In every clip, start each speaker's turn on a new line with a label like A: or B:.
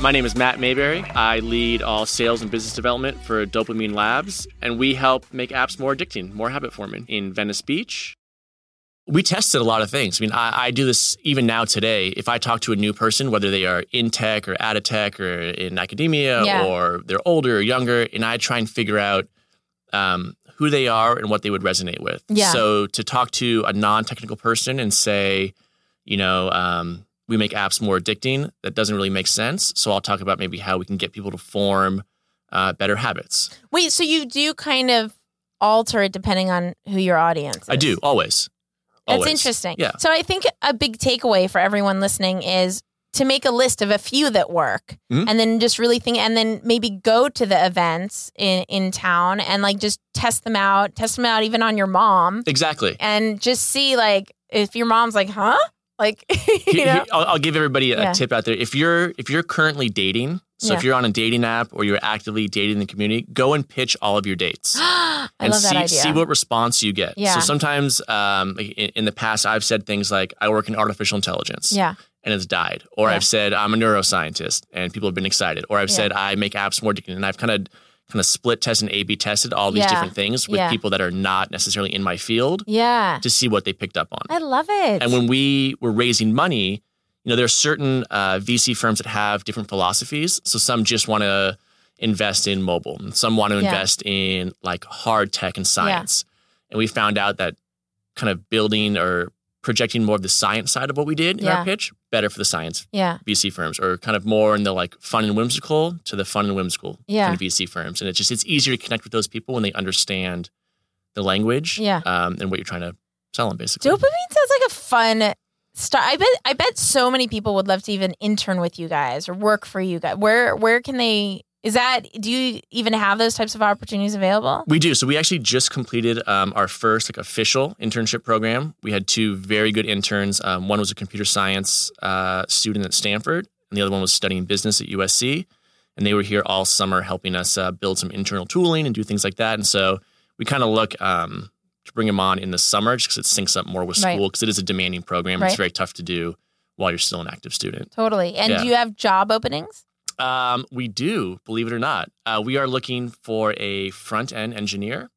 A: My name is Matt Mayberry. I lead all sales and business development for Dopamine Labs, and we help make apps more addicting, more habit forming in Venice Beach. We tested a lot of things. I mean, I, I, do this even now today. If I talk to a new person, whether they are in tech or out of tech or in academia yeah. or they're older or younger, and I try and figure out um, who they are and what they would resonate with.
B: Yeah.
A: So to talk to a non technical person and say, you know, um, we make apps more addicting. That doesn't really make sense. So I'll talk about maybe how we can get people to form uh, better habits.
B: Wait, so you do kind of alter it depending on who your audience is?
A: I do, always.
B: always. That's interesting.
A: Yeah.
B: So I think a big takeaway for everyone listening is to make a list of a few that work mm-hmm. and then just really think and then maybe go to the events in, in town and like just test them out, test them out even on your mom.
A: Exactly.
B: And just see like if your mom's like, huh? Like, you know?
A: I'll, I'll, give everybody a yeah. tip out there. If you're if you're currently dating, so yeah. if you're on a dating app or you're actively dating the community, go and pitch all of your dates
B: and
A: see see what response you get.
B: Yeah.
A: So sometimes, um, in, in, the past, I've said things like, "I work in artificial intelligence."
B: Yeah.
A: And it's died. Or. I've said I'm a neuroscientist, and people have been excited. Or I've said I make apps more and I've kind of kind of split test and A B tested all these yeah. different things with yeah. people that are not necessarily in my field.
B: Yeah.
A: To see what they picked up on.
B: I love it.
A: And when we were raising money, you know, there are certain uh, VC firms that have different philosophies. So some just want to invest in mobile, and some want to yeah. invest in like hard tech and science. And we found out that kind of building or projecting more of the science side of what we did in
B: yeah.
A: our pitch, better for the science
B: yeah.
A: VC firms, or kind of more in the like fun and whimsical to the fun and whimsical
B: yeah.
A: kind of VC firms. And it's just it's easier to connect with those people when they understand the language
B: yeah.
A: um, and what you're trying to sell them basically.
B: Dopamine sounds like a fun start. I bet I bet so many people would love to even intern with you guys or work for you guys. Where where can they is that do you even have those types of opportunities available?
A: We do. So we actually just completed um, our first like official internship program. We had two very good interns. Um, one was a computer science uh, student at Stanford, and the other one was studying business at USC. And they were here all summer helping us uh, build some internal tooling and do things like that. And so we kind of look um, to bring them on in the summer just because it syncs up more with school because right. it is a demanding program. Right. It's very tough to do while you're still an active student.
B: Totally. And yeah. do you have job openings?
A: Um, we do, believe it or not. Uh, we are looking for a front end engineer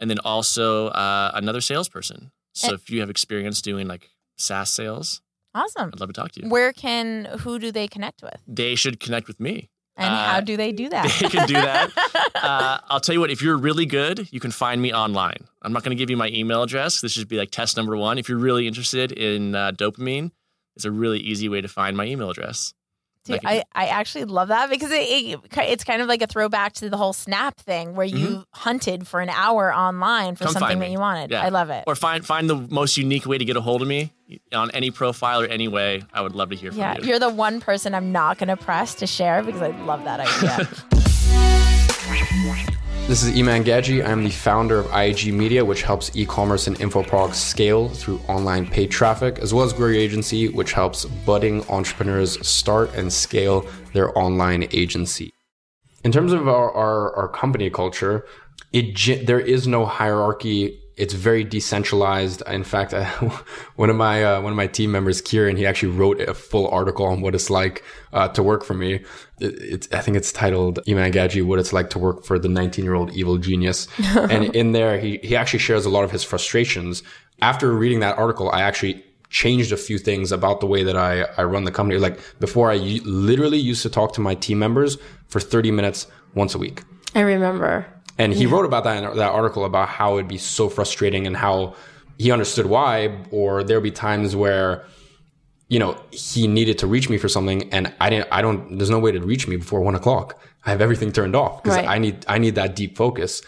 A: and then also uh, another salesperson. So and, if you have experience doing like SaaS sales,
B: awesome.
A: I'd love to talk to you.
B: Where can, who do they connect with?
A: They should connect with me.
B: And uh, how do they do that?
A: They can do that. uh, I'll tell you what, if you're really good, you can find me online. I'm not going to give you my email address. This should be like test number one. If you're really interested in uh, dopamine, it's a really easy way to find my email address.
B: Dude, I, I actually love that because it, it, it's kind of like a throwback to the whole Snap thing where you mm-hmm. hunted for an hour online for
A: Come
B: something that you wanted.
A: Yeah.
B: I love it.
A: Or find find the most unique way to get a hold of me on any profile or any way. I would love to hear from
B: yeah,
A: you.
B: You're the one person I'm not going to press to share because I love that idea.
C: This is Iman Gadzhi. I'm the founder of IAG Media, which helps e commerce and info products scale through online paid traffic, as well as Grow Your Agency, which helps budding entrepreneurs start and scale their online agency. In terms of our, our, our company culture, it there is no hierarchy it's very decentralized. In fact, I, one of my uh, one of my team members, Kieran, he actually wrote a full article on what it's like uh, to work for me. It, it's I think it's titled "Iman Gadzhi: What It's Like to Work for the 19 year old Evil Genius." and in there, he he actually shares a lot of his frustrations. After reading that article, I actually changed a few things about the way that I, I run the company. Like before, I u- literally used to talk to my team members for 30 minutes once a week.
B: I remember.
C: And he yeah. wrote about that in that article about how it'd be so frustrating and how he understood why, or there'd be times where, you know, he needed to reach me for something and I didn't, I don't, there's no way to reach me before one o'clock. I have everything turned off because right. I need, I need that deep focus.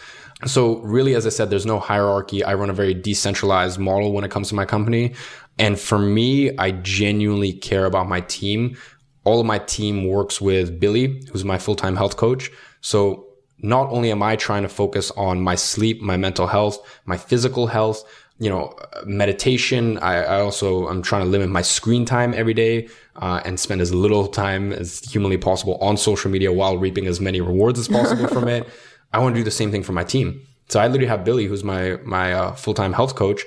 C: So really, as I said, there's no hierarchy. I run a very decentralized model when it comes to my company. And for me, I genuinely care about my team. All of my team works with Billy, who's my full-time health coach. So not only am I trying to focus on my sleep, my mental health, my physical health, you know, meditation. I, I also, I'm trying to limit my screen time every day, uh, and spend as little time as humanly possible on social media while reaping as many rewards as possible from it. I want to do the same thing for my team. So I literally have Billy, who's my, my, uh, full-time health coach.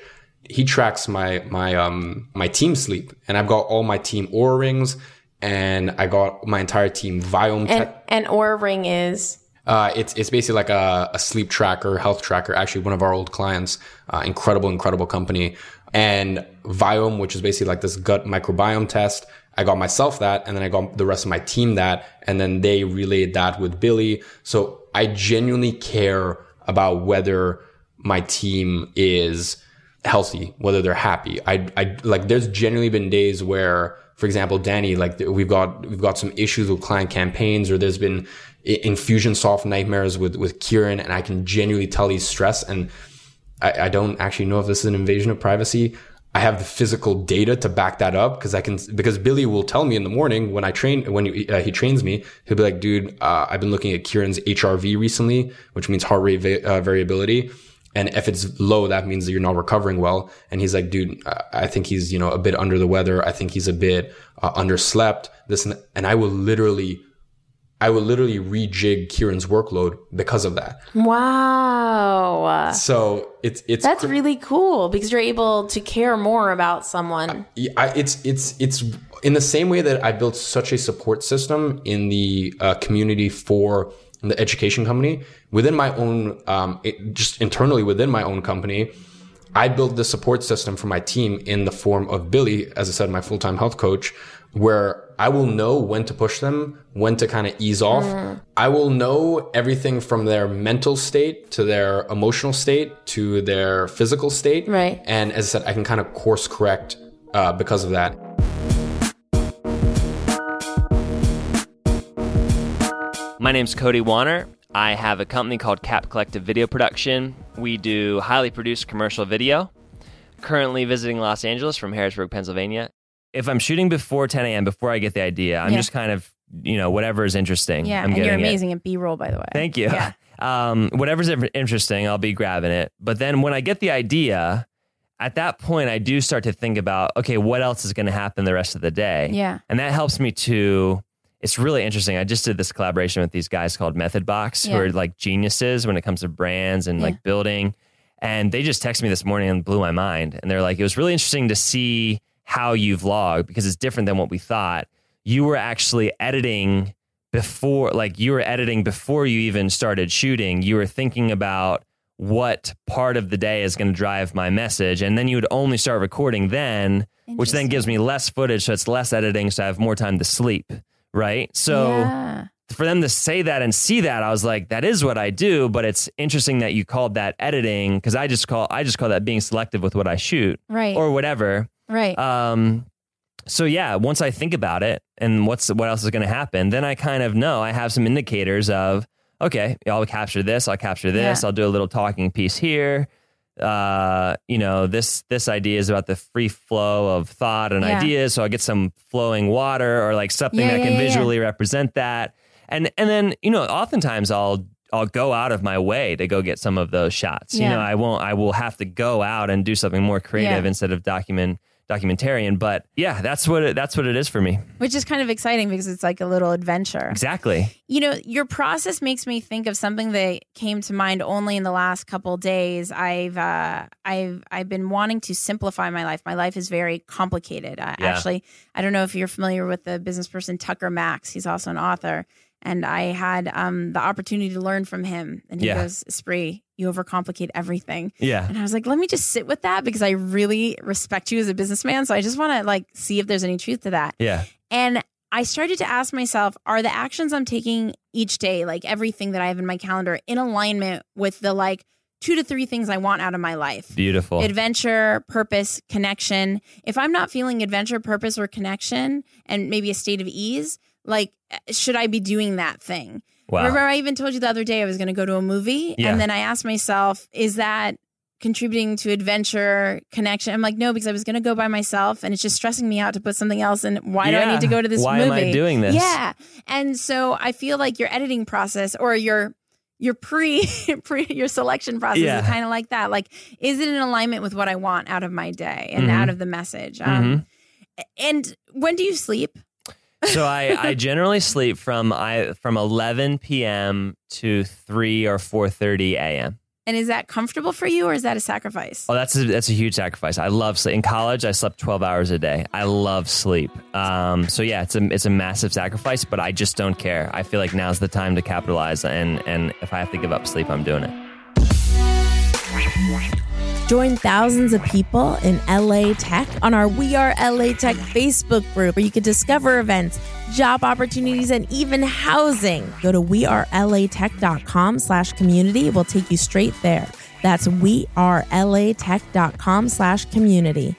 C: He tracks my, my, um, my team sleep and I've got all my team Oura rings and I got my entire team Viome.
B: And, te- and Oura ring is?
C: Uh, it's it's basically like a, a, sleep tracker, health tracker. Actually, one of our old clients, uh, incredible, incredible company, and Viome, which is basically like this gut microbiome test. I got myself that, and then I got the rest of my team that, and then they relayed that with Billy. So I genuinely care about whether my team is healthy, whether they're happy. I, I like. There's genuinely been days where, for example, Danny, like we've got we've got some issues with client campaigns, or there's been Infusionsoft nightmares with with Kieran, and I can genuinely tell he's stressed. And I, I don't actually know if this is an invasion of privacy. I have the physical data to back that up because I can because Billy will tell me in the morning when I train when he, uh, he trains me he'll be like dude uh, I've been looking at Kieran's HRV recently which means heart rate va- uh, variability and if it's low that means that you're not recovering well and he's like dude I think he's you know a bit under the weather I think he's a bit uh, underslept this and, and I will literally I will literally rejig Kieran's workload because of that.
B: Wow.
C: So it's it's
B: that's cr- really cool because you're able to care more about someone.
C: I, I, it's it's it's in the same way that I built such a support system in the uh, community for the education company within my own, um, it, just internally within my own company. I built the support system for my team in the form of Billy, as I said, my full time health coach, where I will know when to push them, when to kind of ease off. Mm. I will know everything from their mental state to their emotional state to their physical state.
B: Right.
C: And as I said, I can kind of course correct uh, because of that.
D: My name's Cody Wanner. I have a company called Cap Collective Video Production. We do highly produced commercial video. Currently visiting Los Angeles from Harrisburg, Pennsylvania if I'm shooting before 10 a.m., before I get the idea, I'm yeah. just kind of, you know, whatever is interesting.
B: Yeah,
D: I'm
B: and you're amazing it. at B roll, by the way.
D: Thank you. Yeah. Um, whatever's interesting, I'll be grabbing it. But then when I get the idea, at that point, I do start to think about, okay, what else is going to happen the rest of the day?
B: Yeah.
D: And that helps me to, it's really interesting. I just did this collaboration with these guys called Method Box, yeah. who are like geniuses when it comes to brands and yeah. like building. And they just texted me this morning and blew my mind. And they're like, it was really interesting to see how you vlog because it's different than what we thought. You were actually editing before, like you were editing before you even started shooting. You were thinking about what part of the day is going to drive my message. And then you would only start recording then, which then gives me less footage. So it's less editing. So I have more time to sleep. Right. So yeah. for them to say that and see that, I was like, that is what I do. But it's interesting that you called that editing because I just call, I just call that being selective with what I shoot.
B: Right.
D: Or whatever.
B: Right.
D: Um, so yeah, once I think about it and what's what else is going to happen, then I kind of know I have some indicators of okay, I'll capture this, I'll capture this, yeah. I'll do a little talking piece here. Uh, you know, this this idea is about the free flow of thought and yeah. ideas, so I get some flowing water or like something yeah, that can visually represent that. And and then, you know, oftentimes I'll I'll go out of my way to go get some of those shots. You know, I won't I will have to go out and do something more creative instead of document documentarian. But yeah, that's what it, that's what it is for me.
B: Which is kind of exciting because it's like a little adventure.
D: Exactly.
B: You know, your process makes me think of something that came to mind only in the last couple days. I've uh, I've I've been wanting to simplify my life. My life is very complicated. Uh, yeah. Actually, I don't know if you're familiar with the business person Tucker Max. He's also an author and I had um, the opportunity to learn from him. And he yeah. goes, Spree, you overcomplicate everything.
D: Yeah.
B: And I was like, let me just sit with that because I really respect you as a businessman. So I just want to like see if there's any truth to that.
D: Yeah.
B: And I started to ask myself, are the actions I'm taking each day, like everything that I have in my calendar, in alignment with the like two to three things I want out of my life?
D: Beautiful.
B: Adventure, purpose, connection. If I'm not feeling adventure, purpose, or connection, and maybe a state of ease, like, should I be doing that thing? Wow. Remember, I even told you the other day I was going to go to a movie, yeah. and then I asked myself, is that contributing to adventure connection? I'm like, no, because I was going to go by myself, and it's just stressing me out to put something else. in. why yeah. do I need to go to this
D: why
B: movie?
D: Why am I doing this?
B: Yeah, and so I feel like your editing process or your your pre pre your selection process yeah. is kind of like that. Like, is it in alignment with what I want out of my day and mm-hmm. out of the message? Um, mm-hmm. And when do you sleep?
D: So I, I generally sleep from I from 11 p.m. to 3 or 4:30 a.m.
B: And is that comfortable for you, or is that a sacrifice?
D: Oh, that's a, that's a huge sacrifice. I love sleep. In college, I slept 12 hours a day. I love sleep. Um, so yeah, it's a it's a massive sacrifice, but I just don't care. I feel like now's the time to capitalize, and and if I have to give up sleep, I'm doing it.
B: Join thousands of people in LA Tech on our We Are LA Tech Facebook group where you can discover events, job opportunities, and even housing. Go to wearelatech.com slash community. We'll take you straight there. That's wearelatech.com slash community.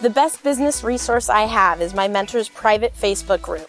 E: The best business resource I have is my mentor's private Facebook group.